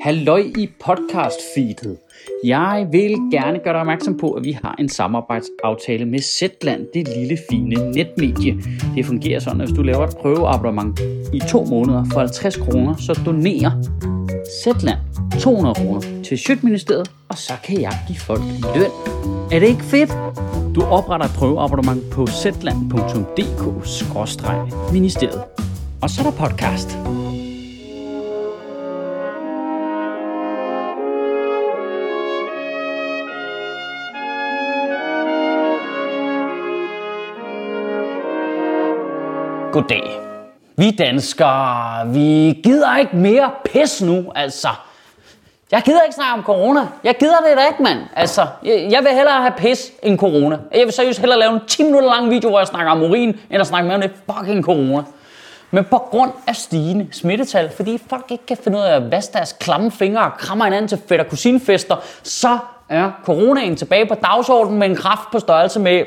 Halløj i podcast-feedet. Jeg vil gerne gøre dig opmærksom på, at vi har en samarbejdsaftale med Zetland, det lille fine netmedie. Det fungerer sådan, at hvis du laver et prøveabonnement i to måneder for 50 kroner, så donerer Zetland 200 kroner til Sjøtministeriet, og så kan jeg give folk løn. Er det ikke fedt? Du opretter et prøveabonnement på zetland.dk-ministeriet. Og så er der podcast. Goddag. Vi danskere, vi gider ikke mere pis nu, altså. Jeg gider ikke snakke om corona. Jeg gider det da ikke, mand. Altså, jeg, jeg vil hellere have pis end corona. Jeg vil seriøst hellere lave en 10 minutter lang video, hvor jeg snakker om urin, end at snakke mere om det fucking corona. Men på grund af stigende smittetal, fordi folk ikke kan finde ud af at vaske deres klamme fingre og krammer hinanden til fætter kusinfester, så er coronaen tilbage på dagsordenen med en kraft på størrelse med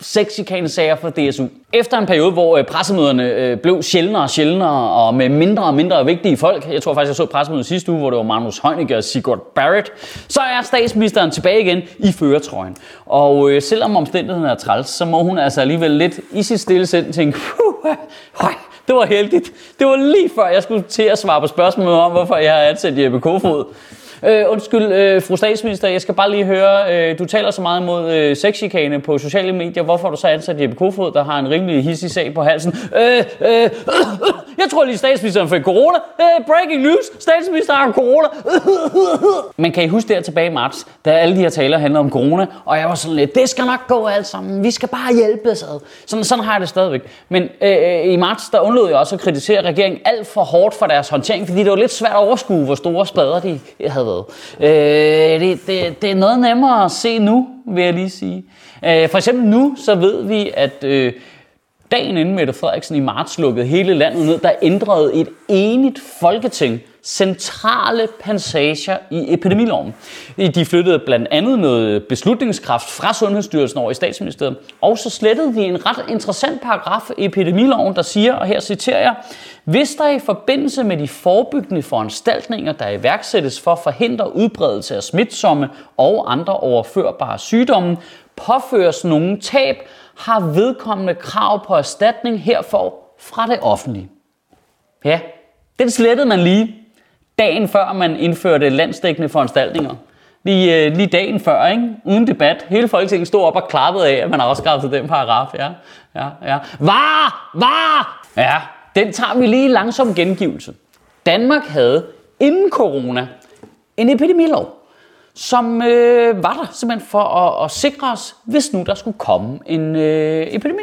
sager for DSU. Efter en periode, hvor øh, pressemøderne øh, blev sjældnere og sjældnere, og med mindre og mindre vigtige folk, jeg tror faktisk, jeg så pressemødet sidste uge, hvor det var Magnus Heunicke og Sigurd Barrett, så er statsministeren tilbage igen i føretrøjen. Og øh, selvom omstændigheden er træls, så må hun altså alligevel lidt i sit stille sind tænke, det var heldigt. Det var lige før, jeg skulle til at svare på spørgsmålet om, hvorfor jeg har ansat Jeppe Kofod. Øh, undskyld, øh, fru statsminister, jeg skal bare lige høre, øh, du taler så meget mod øh, sexchikane på sociale medier. Hvorfor har du så ansat Jeppe Kofod, der har en rimelig hissig sag på halsen? Øh, øh, øh, øh, jeg tror lige, statsministeren fik corona. Øh, breaking news, statsministeren har corona. Men kan I huske der tilbage i marts, da alle de her taler handlede om corona, og jeg var sådan lidt, det skal nok gå alt sammen, vi skal bare hjælpe ad. Sådan, sådan har jeg det stadigvæk. Men øh, øh, i marts, der undlod jeg også at kritisere regeringen alt for hårdt for deres håndtering, fordi det var lidt svært at overskue, hvor store spader de havde været. Øh, det, det, det er noget nemmere at se nu, vil jeg lige sige. Øh, for eksempel nu, så ved vi, at øh, dagen inden Mette Frederiksen i marts lukkede hele landet ned, der ændrede et enigt folketing centrale passager i epidemiloven. De flyttede blandt andet noget beslutningskraft fra Sundhedsstyrelsen over i statsministeriet, og så slettede de en ret interessant paragraf i epidemiloven, der siger, og her citerer jeg, hvis der i forbindelse med de forebyggende foranstaltninger, der iværksættes for at forhindre udbredelse af smitsomme og andre overførbare sygdomme, påføres nogen tab, har vedkommende krav på erstatning herfor fra det offentlige. Ja, den slettede man lige dagen før man indførte landsdækkende foranstaltninger. Lige, øh, lige dagen før, ikke? uden debat. Hele Folketinget stod op og klappede af, at man har afskaffet den paragraf. Ja, ja, ja. Var! Var! Ja, den tager vi lige langsom gengivelse. Danmark havde inden corona en epidemilov, som øh, var der simpelthen for at, at sikre os, hvis nu der skulle komme en øh, epidemi.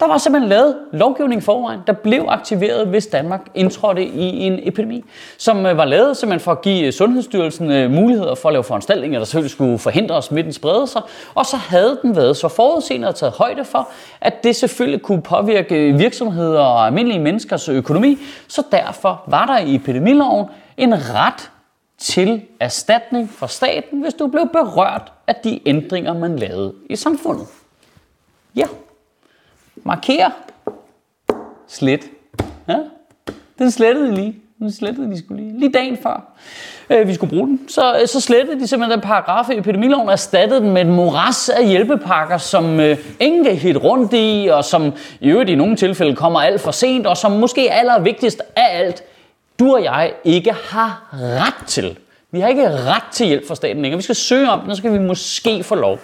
Der var simpelthen lavet lovgivning forvejen, der blev aktiveret, hvis Danmark indtrådte i en epidemi, som øh, var lavet simpelthen for at give øh, Sundhedsstyrelsen øh, muligheder for at lave foranstaltninger, der selvfølgelig skulle forhindre, at smitten sprede sig. Og så havde den været så forudseende og taget højde for, at det selvfølgelig kunne påvirke virksomheder og almindelige menneskers økonomi. Så derfor var der i epidemiloven en ret til erstatning fra staten, hvis du blev berørt af de ændringer, man lavede i samfundet. Ja. Marker. Slet. Ja, den slettede lige. Den slettede de skulle lige. Lige dagen før øh, vi skulle bruge den. Så, øh, så slettede de simpelthen den paragraf i epidemiloven og erstattede den med et moras af hjælpepakker, som øh, ingen kan hit rundt i, og som i øvrigt i nogle tilfælde kommer alt for sent, og som måske allervigtigst af alt, du og jeg ikke har ret til. Vi har ikke ret til hjælp fra staten længere. Vi skal søge om den, og så kan vi måske få lov.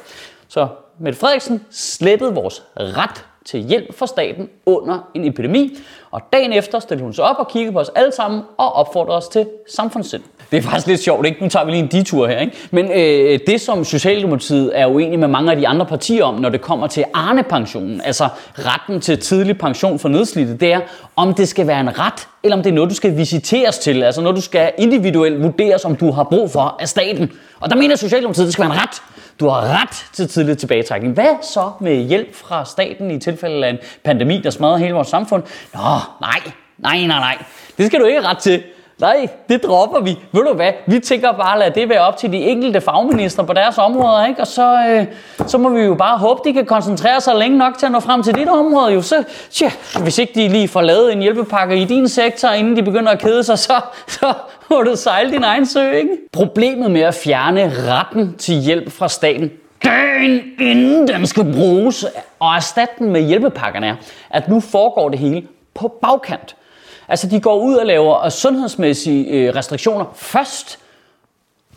Så Mette Frederiksen slettede vores ret til hjælp for staten under en epidemi. Og dagen efter stillede hun sig op og kiggede på os alle sammen og opfordrede os til samfundssind. Det er faktisk lidt sjovt, ikke? Nu tager vi lige en detur her, ikke? Men øh, det, som Socialdemokratiet er uenig med mange af de andre partier om, når det kommer til Arne-pensionen, altså retten til tidlig pension for nedslidte, det er, om det skal være en ret, eller om det er noget, du skal visiteres til, altså når du skal individuelt vurderes, om du har brug for af staten. Og der mener Socialdemokratiet, at det skal være en ret. Du har ret til tidlig tilbagetrækning. Hvad så med hjælp fra staten i tilfælde af en pandemi, der smadrer hele vores samfund? Nå, nej, nej, nej, nej. Det skal du ikke ret til. Nej, det dropper vi. Ved du hvad? Vi tænker bare at lade det være op til de enkelte fagminister på deres områder, ikke? Og så, øh, så må vi jo bare håbe, de kan koncentrere sig længe nok til at nå frem til dit område. Jo, så, tja, hvis ikke de lige får lavet en hjælpepakke i din sektor, inden de begynder at kede sig, så, så må du sejle din egen sø, ikke? Problemet med at fjerne retten til hjælp fra staten, dagen inden den skal bruges, og erstatte den med hjælpepakkerne er, at nu foregår det hele på bagkant. Altså, de går ud og laver øh, sundhedsmæssige øh, restriktioner først,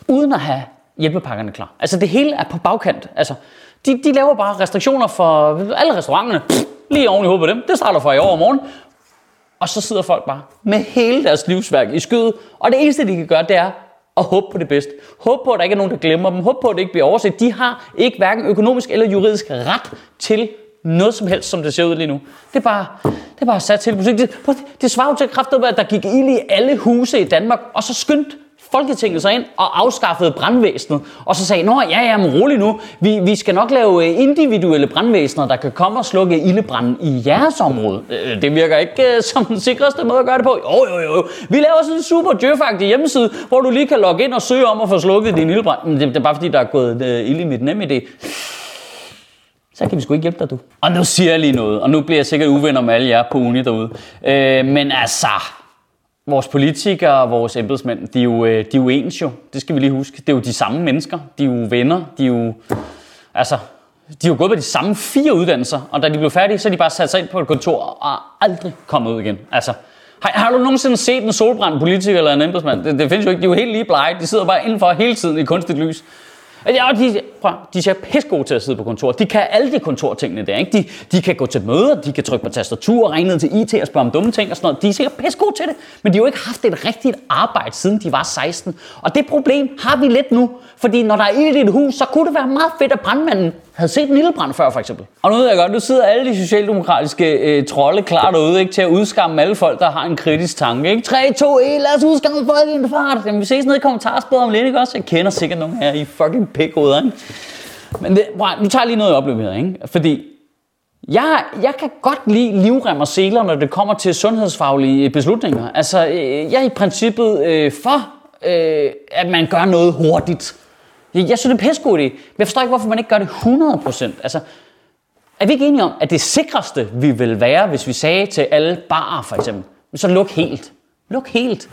uden at have hjælpepakkerne klar. Altså, det hele er på bagkant. Altså, de, de laver bare restriktioner for alle restauranterne. Pff, lige oven i hovedet på dem. Det starter for i morgen. Og så sidder folk bare med hele deres livsværk i skydet. Og det eneste, de kan gøre, det er at håbe på det bedste. Håbe på, at der ikke er nogen, der glemmer dem. Håbe på, at det ikke bliver overset. De har ikke hverken økonomisk eller juridisk ret til noget som helst, som det ser ud lige nu. Det er bare, det er bare sat til musik. Det, det svarer jo til kraftet, at der gik ild i alle huse i Danmark, og så skyndte Folketinget sig ind og afskaffede brandvæsenet, og så sagde, nå ja, ja, men rolig nu, vi, vi skal nok lave øh, individuelle brandvæsener, der kan komme og slukke ildebranden i jeres område. Øh, det virker ikke uh, som den sikreste måde at gøre det på. Jo, jo, jo, vi laver sådan en super djøfagtig hjemmeside, hvor du lige kan logge ind og søge om at få slukket din ildebrand. Det, det er bare fordi, der er gået uh, ild i mit nemme idé så kan vi sgu ikke hjælpe dig, du. Og nu siger jeg lige noget, og nu bliver jeg sikkert uvenner med alle jer på uni derude. Øh, men altså, vores politikere og vores embedsmænd, de er, jo, øh, de er jo ens jo. Det skal vi lige huske. Det er jo de samme mennesker. De er jo venner. De er jo... Altså, de har gået på de samme fire uddannelser, og da de blev færdige, så er de bare sat sig ind på et kontor og aldrig kommet ud igen. Altså, har, har du nogensinde set en solbrændt politiker eller en embedsmand? Det, det findes jo ikke. De er jo helt lige blege. De sidder bare indenfor hele tiden i kunstigt lys. Ja, de, prøv, de er pisse gode til at sidde på kontor. De kan alle de kontortingene der. Ikke? De, de kan gå til møder, de kan trykke på tastatur og ringe ned til IT og spørge om dumme ting og sådan noget. De er sikkert pisse gode til det, men de har jo ikke haft et rigtigt arbejde, siden de var 16. Og det problem har vi lidt nu, fordi når der er ild i et hus, så kunne det være meget fedt, at brandmanden havde set en ildebrand før, for eksempel. Og nu ved jeg godt, nu sidder alle de socialdemokratiske øh, trolde klar derude ikke, til at udskamme alle folk, der har en kritisk tanke. Ikke? 3, 2, 1, lad os udskamme folk i en fart. Jamen, vi ses nede i kommentarsporet om lidt, ikke også? Jeg kender sikkert nogen her i fucking pikhoveder, ikke? Men det, bro, nu tager jeg lige noget opløb her, ikke? Fordi jeg, jeg kan godt lide livrem og seler, når det kommer til sundhedsfaglige øh, beslutninger. Altså, øh, jeg er i princippet øh, for, øh, at man gør noget hurtigt. Jeg synes, det er en pissegod idé. Men jeg forstår ikke, hvorfor man ikke gør det 100%. Altså, er vi ikke enige om, at det sikreste vi vil være, hvis vi sagde til alle barer for eksempel, så luk helt. Luk helt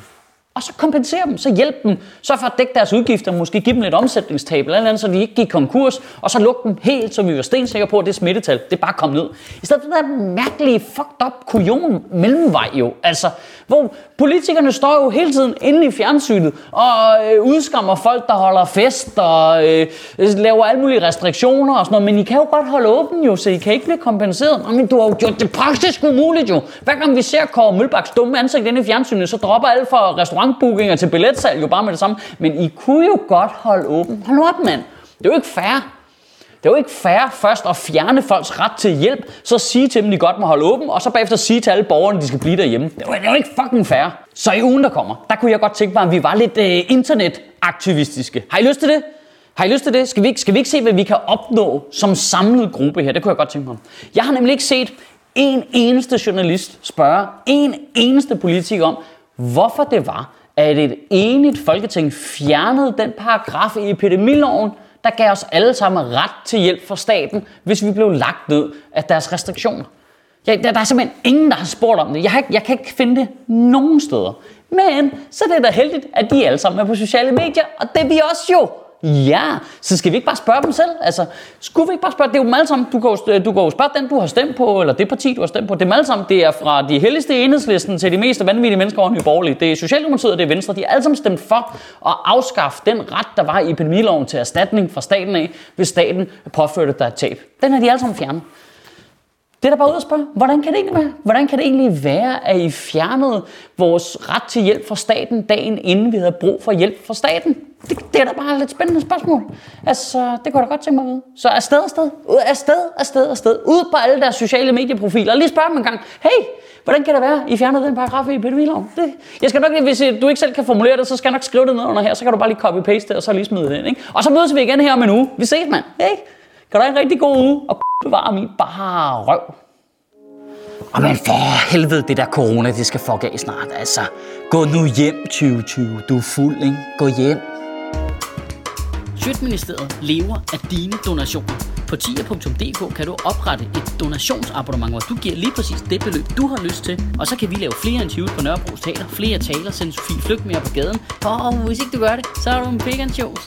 og så kompensere dem, så hjælp dem, så for at dække deres udgifter, måske give dem lidt omsætningstab eller andet, så de ikke gik konkurs, og så lukke dem helt, så vi var stensikre på, at det smittetal, det bare kom ned. I stedet for den der mærkelige, fucked up kujon mellemvej jo, altså, hvor politikerne står jo hele tiden inde i fjernsynet og øh, udskammer folk, der holder fest og øh, laver alle mulige restriktioner og sådan noget, men I kan jo godt holde åben jo, så I kan ikke blive kompenseret. Men du har jo gjort det praktisk umuligt jo. Hver gang vi ser Kåre Mølbaks dumme ansigt inde i fjernsynet, så dropper alle for restaurantbookinger til billetsalg jo bare med det samme. Men I kunne jo godt holde åben. Hold op, mand. Det er jo ikke fair. Det er jo ikke fair først at fjerne folks ret til hjælp, så sige til dem, de godt må holde åben, og så bagefter sige til alle borgerne, de skal blive derhjemme. Det er, jo, det er jo ikke fucking fair. Så i ugen, der kommer, der kunne jeg godt tænke mig, at vi var lidt øh, internetaktivistiske. Har I lyst til det? Har I lyst til det? Skal vi, ikke, skal vi ikke se, hvad vi kan opnå som samlet gruppe her? Det kunne jeg godt tænke mig. Jeg har nemlig ikke set en eneste journalist spørge en eneste politiker om, hvorfor det var, at et enigt folketing fjernede den paragraf i epidemiloven, der gav os alle sammen ret til hjælp fra staten, hvis vi blev lagt ned af deres restriktioner. Ja, der, der er simpelthen ingen, der har spurgt om det. Jeg, har ikke, jeg kan ikke finde det nogen steder. Men så er det da heldigt, at de alle sammen er på sociale medier, og det er vi også jo. Ja, så skal vi ikke bare spørge dem selv? Altså, skulle vi ikke bare spørge? Det er jo dem alle sammen. Du kan jo, du kan jo spørge den, du har stemt på, eller det parti, du har stemt på. Det er dem alle sammen. Det er fra de helligste enhedslisten til de mest vanvittige mennesker over i borgerlige. Det er Socialdemokratiet og det er Venstre. De er alle sammen stemt for at afskaffe den ret, der var i epidemiloven til erstatning fra staten af, hvis staten påførte dig et tab. Den har de alle sammen fjernet. Det er der bare ud at spørge, hvordan kan det egentlig være? Hvordan kan det egentlig være, at I fjernede vores ret til hjælp fra staten dagen inden vi havde brug for hjælp fra staten? Det, det er da bare et lidt spændende spørgsmål. Altså, det kunne jeg da godt tænke mig at vide. Så afsted, afsted, afsted, afsted, afsted. Ud på alle deres sociale medieprofiler. Og lige spørg dem en gang, hey, hvordan kan det være, I fjernede den paragraf i epidemiloven? Det, jeg skal nok, hvis du ikke selv kan formulere det, så skal jeg nok skrive det ned under her, så kan du bare lige copy-paste det, og så lige smide det ind. Ikke? Og så mødes vi igen her om en uge. Vi ses, mand. Hey, kan du have en rigtig god uge, og bevare min bare røv. Og men for helvede, det der corona, det skal fuck af snart. Altså, gå nu hjem 2020. Du er fuld, ikke? Gå hjem. Sjøtministeriet lever af dine donationer. På tier.dk kan du oprette et donationsabonnement, hvor du giver lige præcis det beløb, du har lyst til. Og så kan vi lave flere interviews på Nørrebro Teater, flere taler, sende Sofie Flygt mere på gaden. Og hvis ikke du gør det, så er du en shows.